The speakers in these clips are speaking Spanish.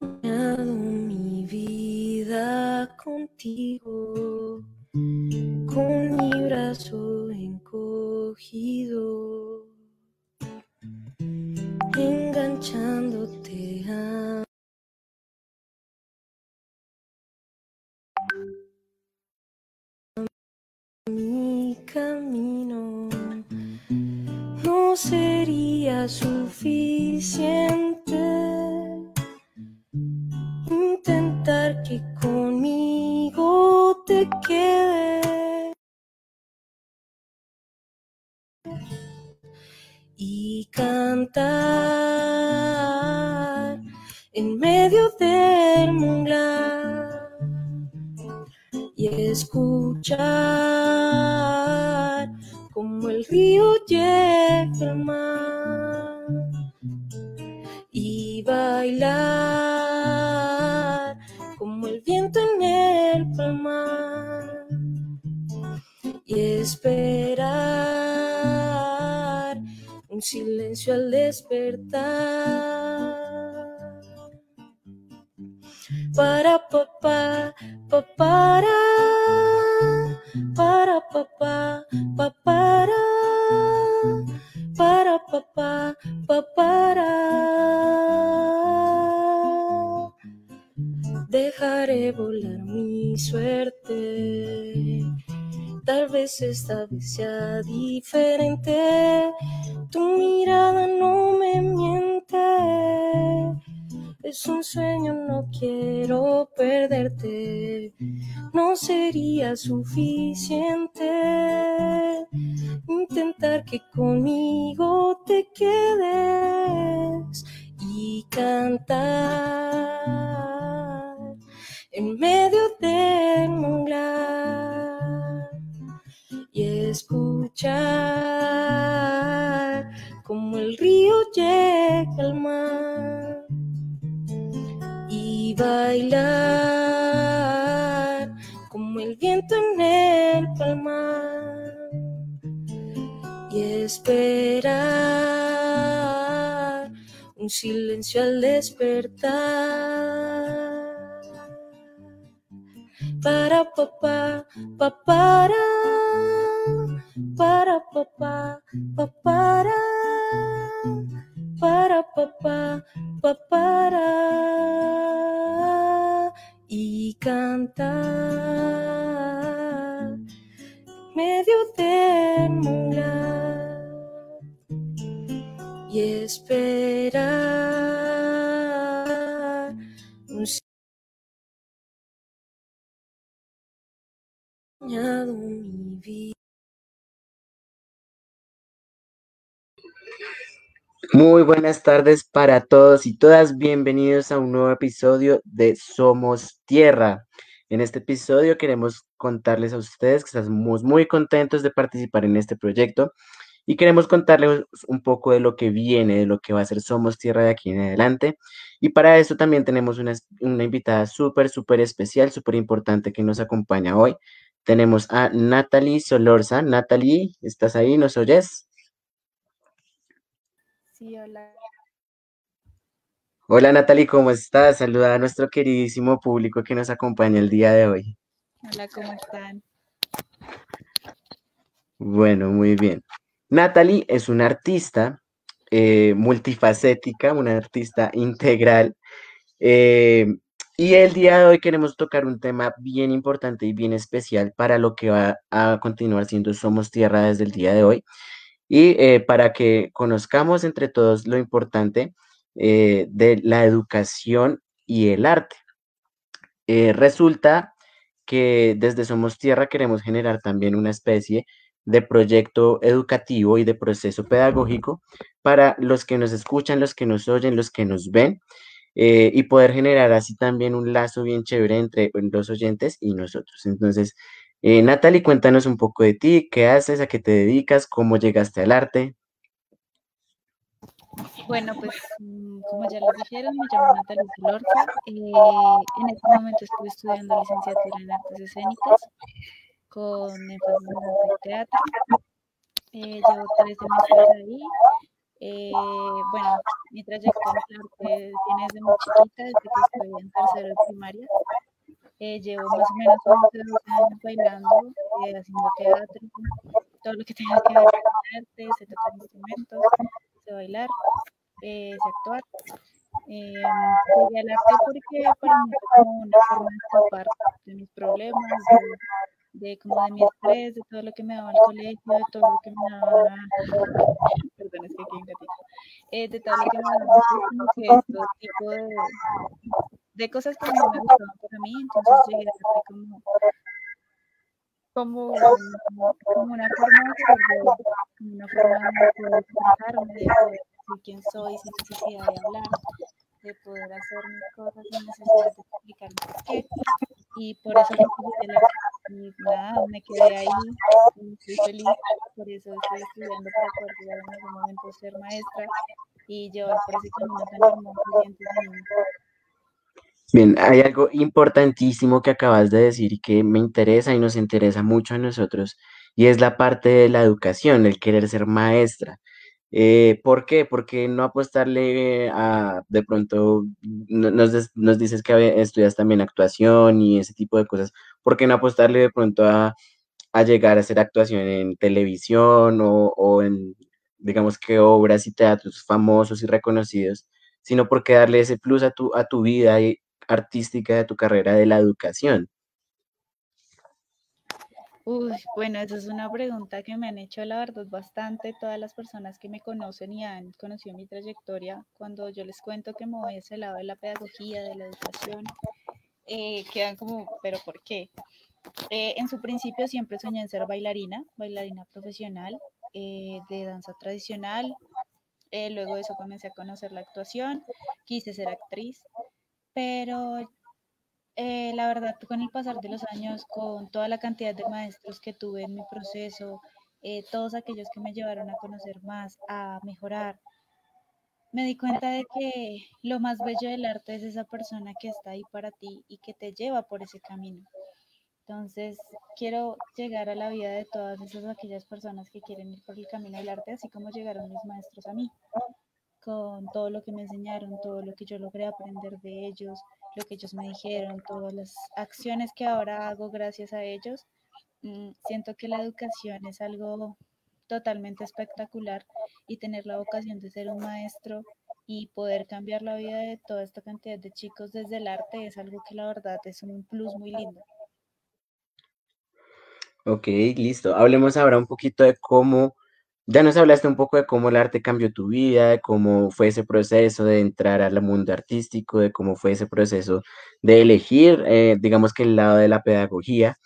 mi vida contigo, con mi brazo encogido, enganchándote a mi camino. No sería suficiente bailar como el viento en el palmar y esperar un silencio al despertar. Para papá, quiero perderte. No sería suficiente intentar que conmigo te quedes y cantar en medio del munglar y escuchar como el río llega al mar bailar como el viento en el palmar y esperar un silencio al despertar. Para papá, papá, tardes para todos y todas. Bienvenidos a un nuevo episodio de Somos Tierra. En este episodio queremos contarles a ustedes que estamos muy contentos de participar en este proyecto y queremos contarles un poco de lo que viene, de lo que va a ser Somos Tierra de aquí en adelante. Y para eso también tenemos una, una invitada súper, súper especial, súper importante que nos acompaña hoy. Tenemos a Natalie Solorza. Natalie, ¿estás ahí? ¿Nos oyes? Sí, hola. Hola Natalie, ¿cómo estás? Saluda a nuestro queridísimo público que nos acompaña el día de hoy. Hola, ¿cómo están? Bueno, muy bien. Natalie es una artista eh, multifacética, una artista integral. eh, y el día de hoy queremos tocar un tema bien importante y bien especial para lo que va a continuar siendo Somos Tierra desde el día de hoy. Y eh, para que conozcamos entre todos lo importante eh, de la educación y el arte. Eh, resulta que desde Somos Tierra queremos generar también una especie de proyecto educativo y de proceso pedagógico para los que nos escuchan, los que nos oyen, los que nos ven, eh, y poder generar así también un lazo bien chévere entre los oyentes y nosotros. Entonces, eh, Natalie, cuéntanos un poco de ti, qué haces, a qué te dedicas, cómo llegaste al arte. Bueno, pues mm, como ya les dijeron, me llamo Natalia Lorca. en este momento estoy estudiando licenciatura en artes escénicas con énfasis en teatro. Eh, llevo tres semestres ahí Eh, bueno, mi trayectoria en arte viene desde muy chiquita, desde que estoy en tercero primaria. Eh, llevo más o menos 11, 12 años bailando, eh, haciendo teatro, todo lo que tenga que ver con arte, sé tocar instrumentos, sé bailar, eh, actuar. Eh, llegué al arte porque para mí fue como una forma de escapar de mis problemas, de, como de mi estrés, de todo lo que me daba el colegio, de todo lo que me daba, perdón, es que aquí hay un gatito, eh, de todo lo que me daba como que todo tipo de, de cosas que no me gustaban para mí, entonces llegué al arte como como, como una forma de una forma de poder expresarme, de quién soy sin necesidad de hablar, de poder hacer mis cosas sin necesidad de explicar por qué. Y por eso me nada, me quedé ahí estoy feliz, por eso estoy estudiando para poder llegar en algún momento ser maestra y llevar por ese camino tan hermoso y. Bien, hay algo importantísimo que acabas de decir y que me interesa y nos interesa mucho a nosotros, y es la parte de la educación, el querer ser maestra. Eh, ¿por qué? Porque no apostarle a, de pronto, no- nos, nos dices que estudias también actuación y ese tipo de cosas, ¿por qué no apostarle de pronto a, a llegar a hacer actuación en televisión o, o en, digamos que obras y teatros famosos y reconocidos, sino porque darle ese plus a tu, a tu vida y- artística de tu carrera de la educación? Uy, bueno, esa es una pregunta que me han hecho, la verdad, bastante todas las personas que me conocen y han conocido mi trayectoria. Cuando yo les cuento que me voy a ese lado de la pedagogía, de la educación, eh, quedan como, ¿pero por qué? Eh, en su principio siempre soñé en ser bailarina, bailarina profesional eh, de danza tradicional. Luego de eso comencé a conocer la actuación, quise ser actriz, pero eh, la verdad, con el pasar de los años, con toda la cantidad de maestros que tuve en mi proceso, eh, todos aquellos que me llevaron a conocer más, a mejorar, me di cuenta de que lo más bello del arte es esa persona que está ahí para ti y que te lleva por ese camino. Entonces, quiero llegar a la vida de todas esas aquellas personas que quieren ir por el camino del arte, así como llegaron mis maestros a mí con todo lo que me enseñaron, todo lo que yo logré aprender de ellos, lo que ellos me dijeron, todas las acciones que ahora hago gracias a ellos. Mm, siento que la educación es algo totalmente espectacular y tener la vocación de ser un maestro y poder cambiar la vida de toda esta cantidad de chicos desde el arte es algo que la verdad es un plus muy lindo. Ok, listo. Hablemos ahora un poquito de cómo, ya nos hablaste un poco de cómo el arte cambió tu vida, de cómo fue ese proceso de entrar al mundo artístico, de cómo fue ese proceso de elegir, eh, digamos que el lado de la pedagogía.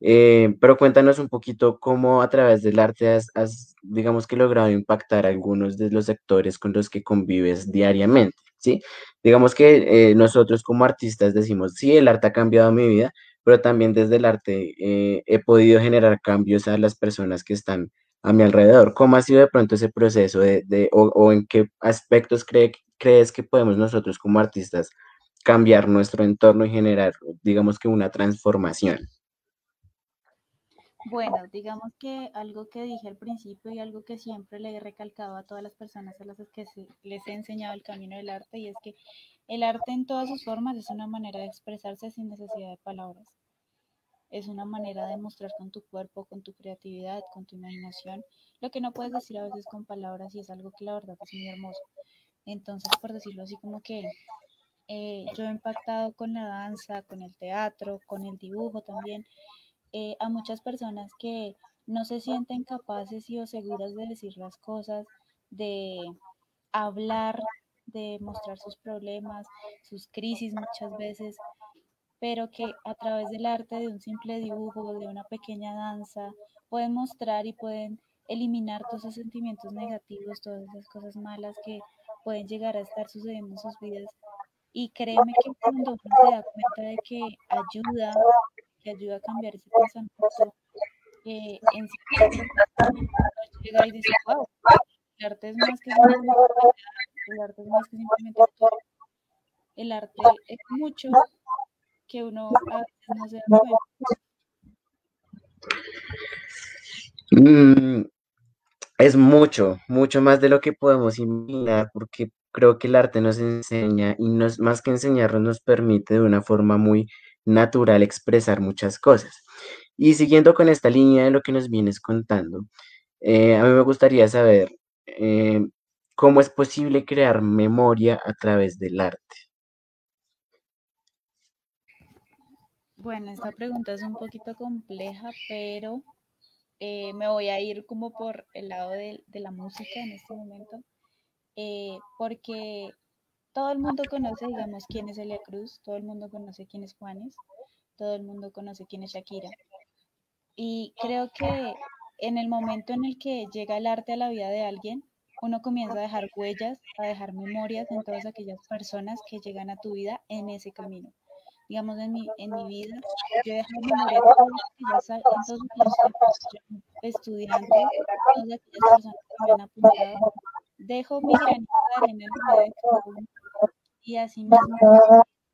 Eh, pero cuéntanos un poquito cómo a través del arte has, has, digamos que logrado impactar algunos de los sectores con los que convives diariamente, ¿sí? Digamos que eh, nosotros como artistas decimos, sí, el arte ha cambiado mi vida, pero también desde el arte he podido generar cambios a las personas que están a mi alrededor. ¿Cómo ha sido de pronto ese proceso de, de o, o, en qué aspectos cree, crees que podemos nosotros como artistas cambiar nuestro entorno y generar, digamos que una transformación? Bueno, digamos que algo que dije al principio y algo que siempre le he recalcado a todas las personas a las que les he enseñado el camino del arte y es que el arte en todas sus formas es una manera de expresarse sin necesidad de palabras. Es una manera de mostrar con tu cuerpo, con tu creatividad, con tu imaginación, lo que no puedes decir a veces con palabras y es algo que la verdad es muy hermoso. Entonces, por decirlo así, como que eh, yo he impactado con la danza, con el teatro, con el dibujo también, eh, a muchas personas que no se sienten capaces y o seguras de decir las cosas, de hablar, de mostrar sus problemas, sus crisis muchas veces, pero que a través del arte, de un simple dibujo, de una pequeña danza, pueden mostrar y pueden eliminar todos esos sentimientos negativos, todas esas cosas malas que pueden llegar a estar sucediendo en sus vidas. Y créeme que cuando uno se da cuenta de que ayuda, que ayuda a cambiar ese pensamiento, eh, en sí llega y dice, wow, el arte es más que simplemente el arte es más que simplemente. El arte es mucho que uno a veces no se da cuenta. Mm, Es mucho, mucho más de lo que podemos imaginar, porque creo que el arte nos enseña y nos, más que enseñarnos, nos permite de una forma muy natural expresar muchas cosas. Y siguiendo con esta línea de lo que nos vienes contando, eh, a mí me gustaría saber eh, cómo es posible crear memoria a través del arte. Bueno, esta pregunta es un poquito compleja, pero eh, me voy a ir como por el lado de, la música en este momento, eh, porque todo el mundo conoce, digamos, quién es Elia Cruz, todo el mundo conoce quién es Juanes, todo el mundo conoce quién es Shakira. Y creo que en el momento en el que llega el arte a la vida de alguien, uno comienza a dejar huellas, a dejar memorias en todas aquellas personas que llegan a tu vida en ese camino. Digamos, en mi, en mi vida, yo he dejado memorias en todos aquellos estudiantes, todas aquellas personas que me han apuntado, dejo mi granito de arena en de uno y así mismo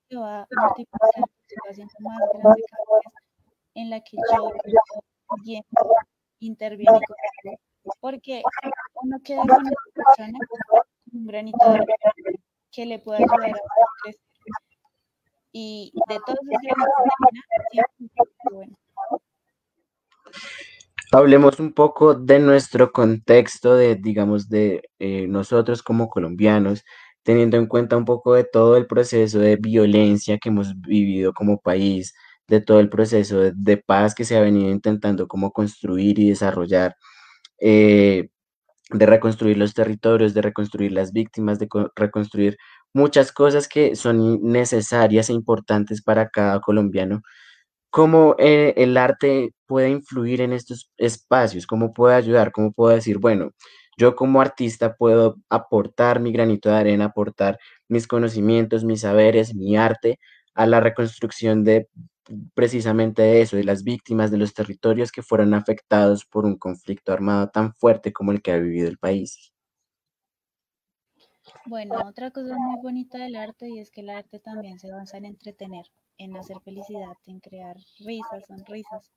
se va multiplicando, se va haciendo más grande cada vez en la que yo alguien interviene conmigo, porque uno queda con esa persona con un granito de arena que le pueda ayudar a crecer. Y de todos esos granitos de arena, siempre bueno. Hablemos un poco de nuestro contexto, de, digamos, de eh, nosotros como colombianos, teniendo en cuenta un poco de todo el proceso de violencia que hemos vivido como país, de todo el proceso de, de paz que se ha venido intentando como construir y desarrollar, eh, de reconstruir los territorios, de reconstruir las víctimas, de co- reconstruir muchas cosas que son necesarias e importantes para cada colombiano. Cómo eh, el arte puede influir en estos espacios, cómo puede ayudar, cómo puedo decir, bueno, yo como artista puedo aportar mi granito de arena, aportar mis conocimientos, mis saberes, mi arte a la reconstrucción de precisamente de eso, de las víctimas de los territorios que fueron afectados por un conflicto armado tan fuerte como el que ha vivido el país. Bueno, otra cosa muy bonita del arte y es que el arte también se basa en entretener, en hacer felicidad, en crear risas, sonrisas.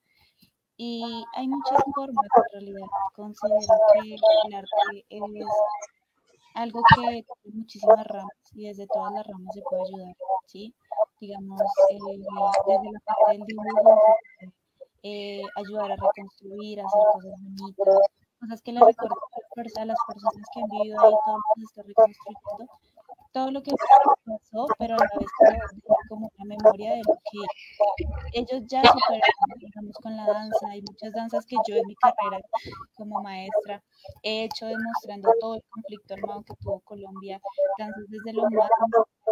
Y hay muchas formas, en realidad. Considero que el arte es algo que tiene muchísimas ramas y desde todas las ramas se puede ayudar, ¿sí? Digamos, eh, desde la parte del dibujo, eh, ayudar a reconstruir, hacer cosas bonitas, cosas que le recuerden a las personas que han vivido ahí, todo lo que se está reconstruyendo, todo lo que pasó, pero a la vez como una memoria de lo que ellos ya superaron, digamos, con la danza. Hay muchas danzas que yo en mi carrera como maestra he hecho demostrando todo el conflicto armado que tuvo Colombia, danzas desde lo más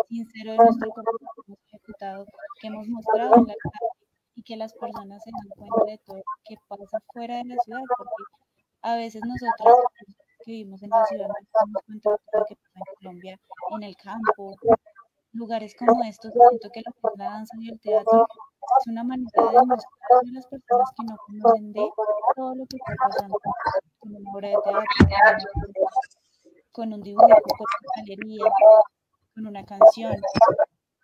sincero de nuestro corazón que hemos ejecutado, que hemos mostrado en la y que las personas se dan cuenta de todo lo que pasa fuera de la ciudad, porque a veces nosotros que vivimos en la ciudad no nos cuenta de lo que pasa en Colombia, en el campo, lugares como estos, siento que la danza y el teatro es una manera de demostrarle a las personas que no conocen de todo lo que está pasando con una obra de teatro, con un dibujo, con una galería, con una canción.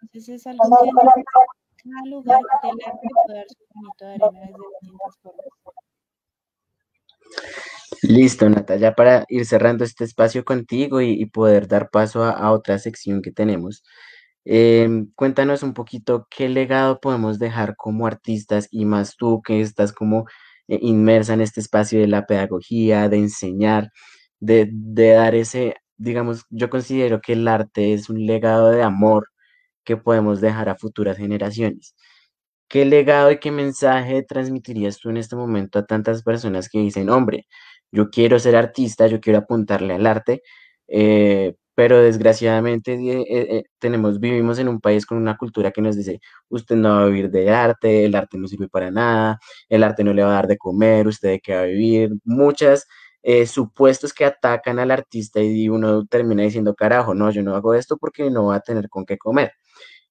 Entonces es algo que cada lugar del arte puede dar su granito de arena desde distintas formas. Listo, Nata, ya para ir cerrando este espacio contigo y, poder dar paso a, a otra sección que tenemos. em, cuéntanos un poquito qué legado podemos dejar como artistas y más tú que estás como eh, inmersa en este espacio de la pedagogía, de enseñar, de, de dar ese, digamos, yo considero que el arte es un legado de amor que podemos dejar a futuras generaciones. ¿Qué legado y qué mensaje transmitirías tú en este momento a tantas personas que dicen, hombre, yo quiero ser artista, yo quiero apuntarle al arte, eh, pero desgraciadamente eh, eh, tenemos, vivimos en un país con una cultura que nos dice, usted no va a vivir de arte, el arte no sirve para nada, el arte no le va a dar de comer, usted de qué va a vivir, muchas eh, supuestos que atacan al artista y uno termina diciendo, carajo, no, yo no hago esto porque no va a tener con qué comer.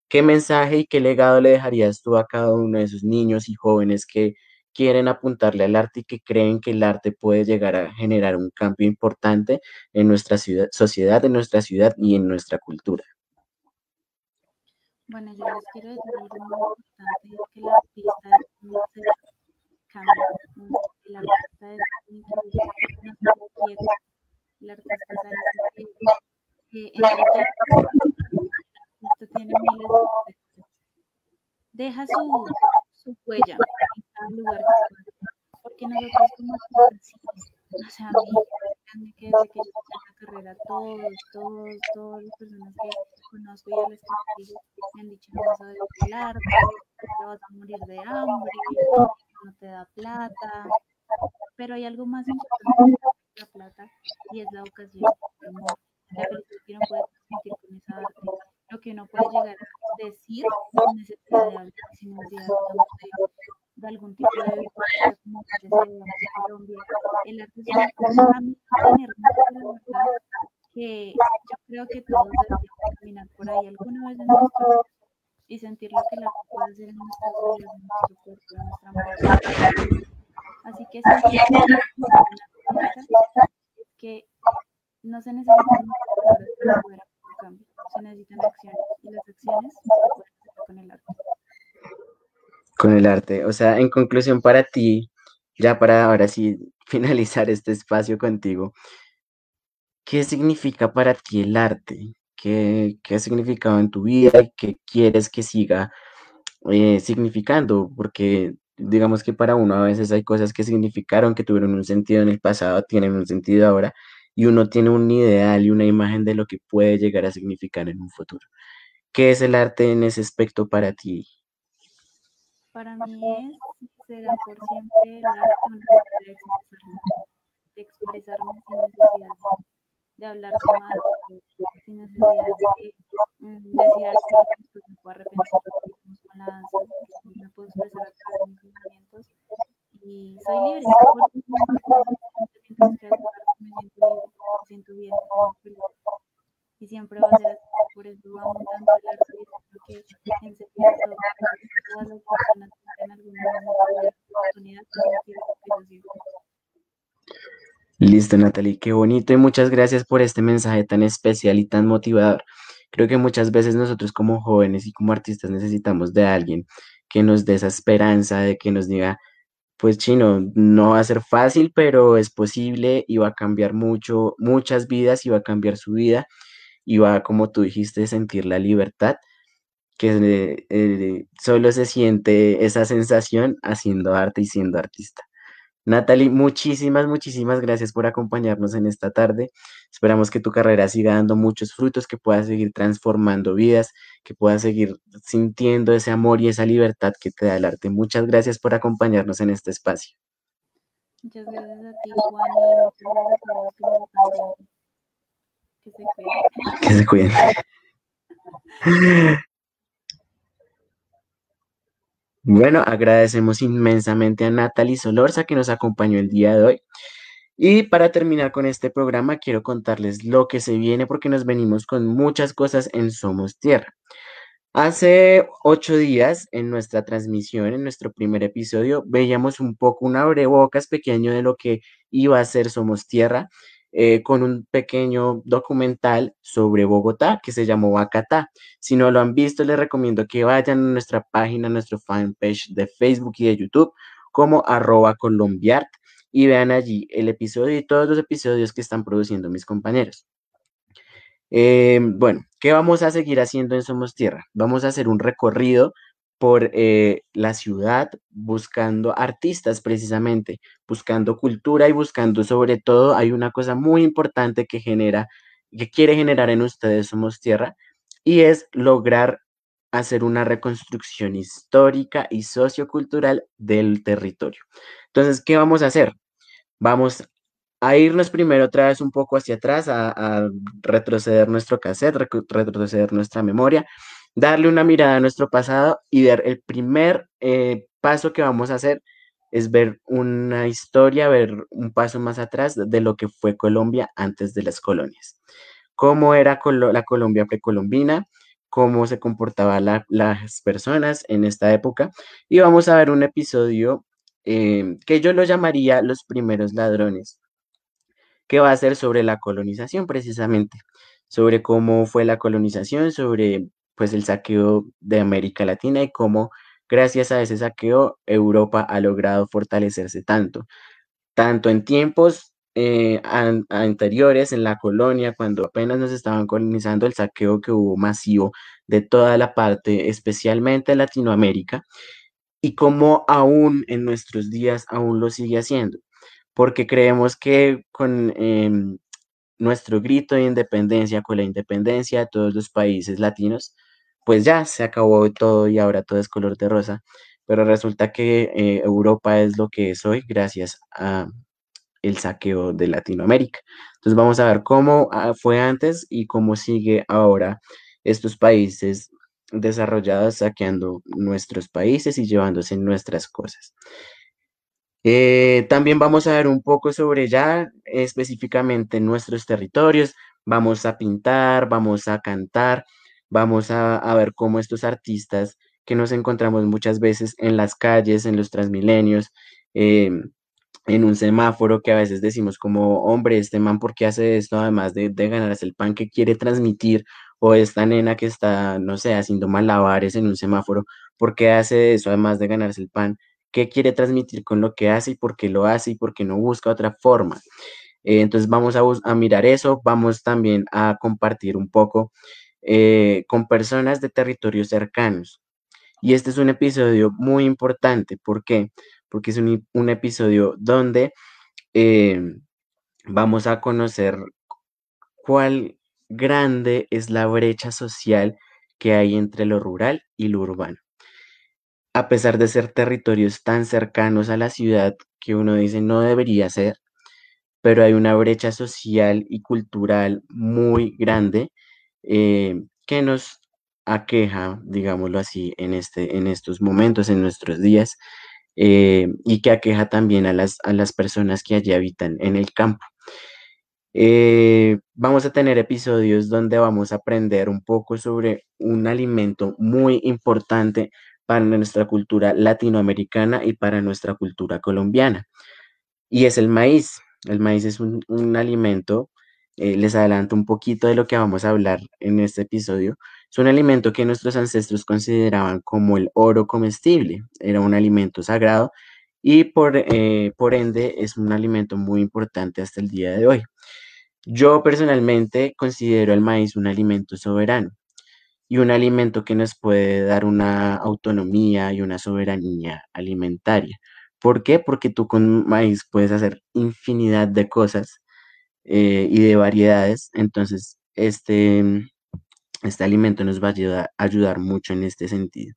¿Qué mensaje y qué legado le dejarías tú a cada uno de esos niños y jóvenes que quieren apuntarle al arte y que creen que el arte puede llegar a generar un cambio importante en nuestra ciudad, sociedad, en nuestra ciudad y en nuestra cultura. Bueno, yo les quiero decir algo muy importante, que el artista no se cambia, el artista es no el artista es que en el artista tiene miles de deja su, su huella, lugar porque nosotros como o sea, a mí, que desde que yo empecé la carrera, todos, todos, todas las personas que conozco y a las que digo, me han dicho, no vas a te vas a morir de hambre, no te da plata, pero hay algo más importante que la plata y es la ocasión, el amor, la felicidad que uno puede transmitir con esa arte, lo que uno puede llegar a decir sin necesidad de hablar, sin necesidad digamos, de, de algún tipo de violencia, como que se ve en Colombia. El arte la que yo creo que todos deberíamos caminar por ahí alguna vez en nuestro vida y sentir lo que arte puede hacer en nuestras vidas, en nuestro cuerpo, en nuestra mente. Así que es que no se necesitan para poder hacer un cambio, se necesitan acciones y las acciones con el arte. Con el arte. O sea, en conclusión para ti, ya para ahora sí finalizar este espacio contigo, ¿qué significa para ti el arte? ¿Qué, qué ha significado en tu vida y qué quieres que siga eh, significando? Porque digamos que para uno a veces hay cosas que significaron, que tuvieron un sentido en el pasado, tienen un sentido ahora, y uno tiene un ideal y una imagen de lo que puede llegar a significar en un futuro. ¿Qué es el arte en ese aspecto para ti? Para mí es, será por siempre una manera de expresarme, de expresarme sin necesidad de, hablar más, sin necesidad de mm, decir algo que después me pueda arrepentir, con la danza, me puedo expresar mis pensamientos y soy libre, porque mientras creo arte me siento libre, me siento bien, me siento feliz. Y siempre va a ser así, por eso amo tanto el arte y creo que en serio todo, todas las personas que en algún momento tuvieron la oportunidad de sentir lo que yo siento. Listo, Natalie, qué bonito y muchas gracias por este mensaje tan especial y tan motivador. Creo que muchas veces nosotros como jóvenes y como artistas necesitamos de alguien que nos dé esa esperanza de que nos diga, pues chino, no va a ser fácil, pero es posible y va a cambiar mucho, muchas vidas y va a cambiar su vida y va, como tú dijiste, sentir la libertad, que eh, eh, solo se siente esa sensación haciendo arte y siendo artista. Natalie, muchísimas, muchísimas gracias por acompañarnos en esta tarde. Esperamos que tu carrera siga dando muchos frutos, que puedas seguir transformando vidas, que puedas seguir sintiendo ese amor y esa libertad que te da el arte. Muchas gracias por acompañarnos en este espacio. Muchas gracias a ti, Juan. Que se cuiden. Que se cuiden. Bueno, agradecemos inmensamente a Natalie Solorza que nos acompañó el día de hoy. Y para terminar con este programa, quiero contarles lo que se viene porque nos venimos con muchas cosas en Somos Tierra. Hace ocho días, en nuestra transmisión, en nuestro primer episodio, veíamos un poco un abrebocas pequeño de lo que iba a ser Somos Tierra, eh, con un pequeño documental sobre Bogotá que se llamó Bacatá. Si no lo han visto, les recomiendo que vayan a nuestra página, a nuestro fanpage de Facebook y de YouTube, como arroba colombiart, y vean allí el episodio y todos los episodios que están produciendo mis compañeros. Eh, bueno, ¿qué vamos a seguir haciendo en Somos Tierra? Vamos a hacer un recorrido por eh, la ciudad buscando artistas precisamente, buscando cultura y buscando sobre todo, hay una cosa muy importante que genera, que quiere generar en ustedes Somos Tierra, y es lograr hacer una reconstrucción histórica y sociocultural del territorio. Entonces, ¿qué vamos a hacer? Vamos a irnos primero otra vez un poco hacia atrás, a, a retroceder nuestro cassette, retroceder nuestra memoria, darle una mirada a nuestro pasado y ver el primer eh, paso que vamos a hacer es ver una historia, ver un paso más atrás de lo que fue Colombia antes de las colonias. Cómo era la Colombia precolombina, cómo se comportaban las personas en esta época. Y vamos a ver un episodio eh, que yo lo llamaría Los primeros ladrones, que va a ser sobre la colonización precisamente, sobre cómo fue la colonización, sobre pues el saqueo de América Latina y cómo gracias a ese saqueo Europa ha logrado fortalecerse tanto, tanto en tiempos eh, anteriores en la colonia, cuando apenas nos estaban colonizando, el saqueo que hubo masivo de toda la parte, especialmente Latinoamérica, y cómo aún en nuestros días aún lo sigue haciendo, porque creemos que con em, nuestro grito de independencia, con la independencia de todos los países latinos, pues ya se acabó todo y ahora todo es color de rosa, pero resulta que eh, Europa es lo que es hoy gracias a el saqueo de Latinoamérica. Entonces vamos a ver cómo ah, fue antes y cómo sigue ahora estos países desarrollados saqueando nuestros países y llevándose nuestras cosas. Eh, también vamos a ver un poco sobre ya específicamente nuestros territorios. Vamos a pintar, vamos a cantar, vamos a, ver cómo estos artistas que nos encontramos muchas veces en las calles, en los transmilenios, em, en un semáforo que a veces decimos como, hombre, este man, ¿por qué hace esto? Además de, de ganarse el pan que quiere transmitir, o esta nena que está, no sé, haciendo malabares en un semáforo, ¿por qué hace eso? Además de ganarse el pan, ¿qué quiere transmitir con lo que hace y por qué lo hace y por qué no busca otra forma? Eh, entonces vamos a, a, mirar eso, vamos también a compartir un poco eh, con personas de territorios cercanos. Y este es un episodio muy importante, ¿por qué? porque es un, episodio donde eh, vamos a conocer cuál grande es la brecha social que hay entre lo rural y lo urbano. A pesar de ser territorios tan cercanos a la ciudad que uno dice no debería ser, pero hay una brecha social y cultural muy grande eh, que nos aqueja, digámoslo así, en, este, en estos momentos, en nuestros días, eh, y que aqueja también a las, a las personas que allí habitan en el campo. Eh, vamos a tener episodios donde vamos a aprender un poco sobre un alimento muy importante para nuestra cultura latinoamericana y para nuestra cultura colombiana. Y es el maíz. El maíz es un, un alimento, eh, les adelanto un poquito de lo que vamos a hablar en este episodio, es un alimento que nuestros ancestros consideraban como el oro comestible, era un alimento sagrado y por, eh, por ende es un alimento muy importante hasta el día de hoy. Yo personalmente considero el maíz un alimento soberano y un alimento que nos puede dar una autonomía y una soberanía alimentaria. ¿Por qué? Porque tú con maíz puedes hacer infinidad de cosas eh, y de variedades. Entonces, este, este alimento nos va a ayudar, mucho en este sentido.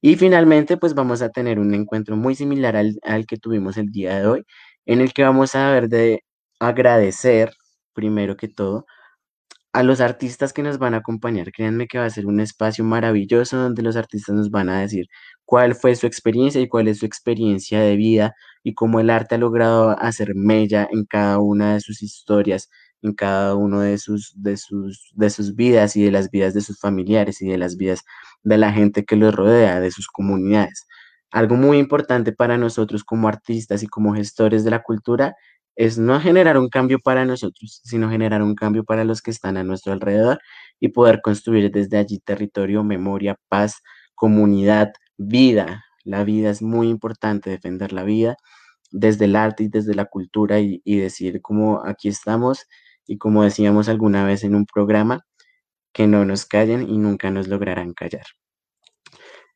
Y finalmente, pues vamos a tener un encuentro muy similar al, al, que tuvimos el día de hoy, en el que vamos a ver de agradecer, primero que todo, a los artistas que nos van a acompañar. Créanme que va a ser un espacio maravilloso donde los artistas nos van a decir cuál fue su experiencia y cuál es su experiencia de vida y cómo el arte ha logrado hacer mella en cada una de sus historias en cada uno de sus, de sus, de sus vidas y de las vidas de sus familiares y de las vidas de la gente que los rodea, de sus comunidades. Algo muy importante para nosotros como artistas y como gestores de la cultura es no generar un cambio para nosotros, sino generar un cambio para los que están a nuestro alrededor y poder construir desde allí territorio, memoria, paz, comunidad, vida. La vida es muy importante, defender la vida desde el arte y desde la cultura y, decir como aquí estamos y como decíamos alguna vez en un programa, que no nos callen y nunca nos lograrán callar.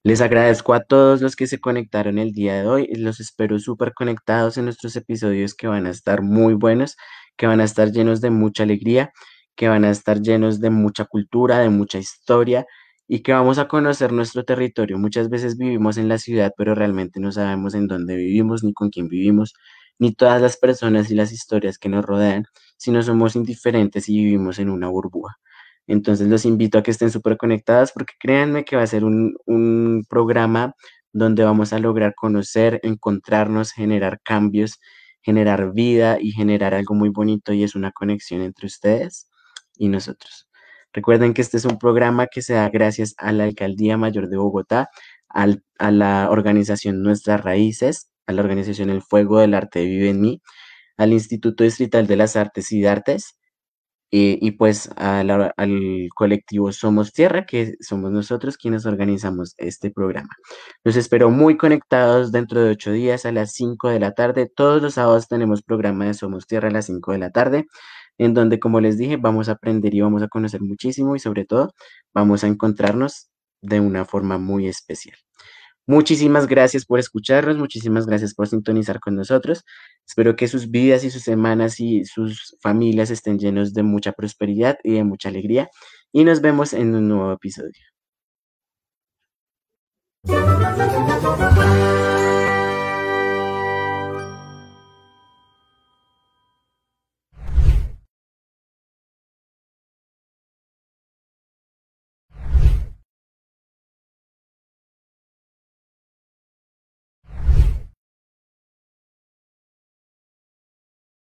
Les agradezco a todos los que se conectaron el día de hoy. Los espero súper conectados en nuestros episodios que van a estar muy buenos, que van a estar llenos de mucha alegría, que van a estar llenos de mucha cultura, de mucha historia y que vamos a conocer nuestro territorio. Muchas veces vivimos en la ciudad, pero realmente no sabemos en dónde vivimos ni con quién vivimos ni todas las personas y las historias que nos rodean, sino somos indiferentes y vivimos en una burbuja. Entonces los invito a que estén súper conectadas porque créanme que va a ser un, un programa donde vamos a lograr conocer, encontrarnos, generar cambios, generar vida y generar algo muy bonito y es una conexión entre ustedes y nosotros. Recuerden que este es un programa que se da gracias a la Alcaldía Mayor de Bogotá, al, a la organización Nuestras Raíces, a la organización El Fuego del Arte Vive en mí, al Instituto Distrital de las Artes y de Artes y pues al colectivo Somos Tierra, que somos nosotros quienes organizamos este programa. Los espero muy conectados dentro de ocho días a las cinco de la tarde. Todos los sábados tenemos programa de Somos Tierra a las cinco de la tarde, en donde, como les dije, vamos a aprender y vamos a conocer muchísimo y sobre todo vamos a encontrarnos de una forma muy especial. Muchísimas gracias por escucharnos, muchísimas gracias por sintonizar con nosotros. Espero que sus vidas y sus semanas y sus familias estén llenos de mucha prosperidad y de mucha alegría. Y nos vemos en un nuevo episodio.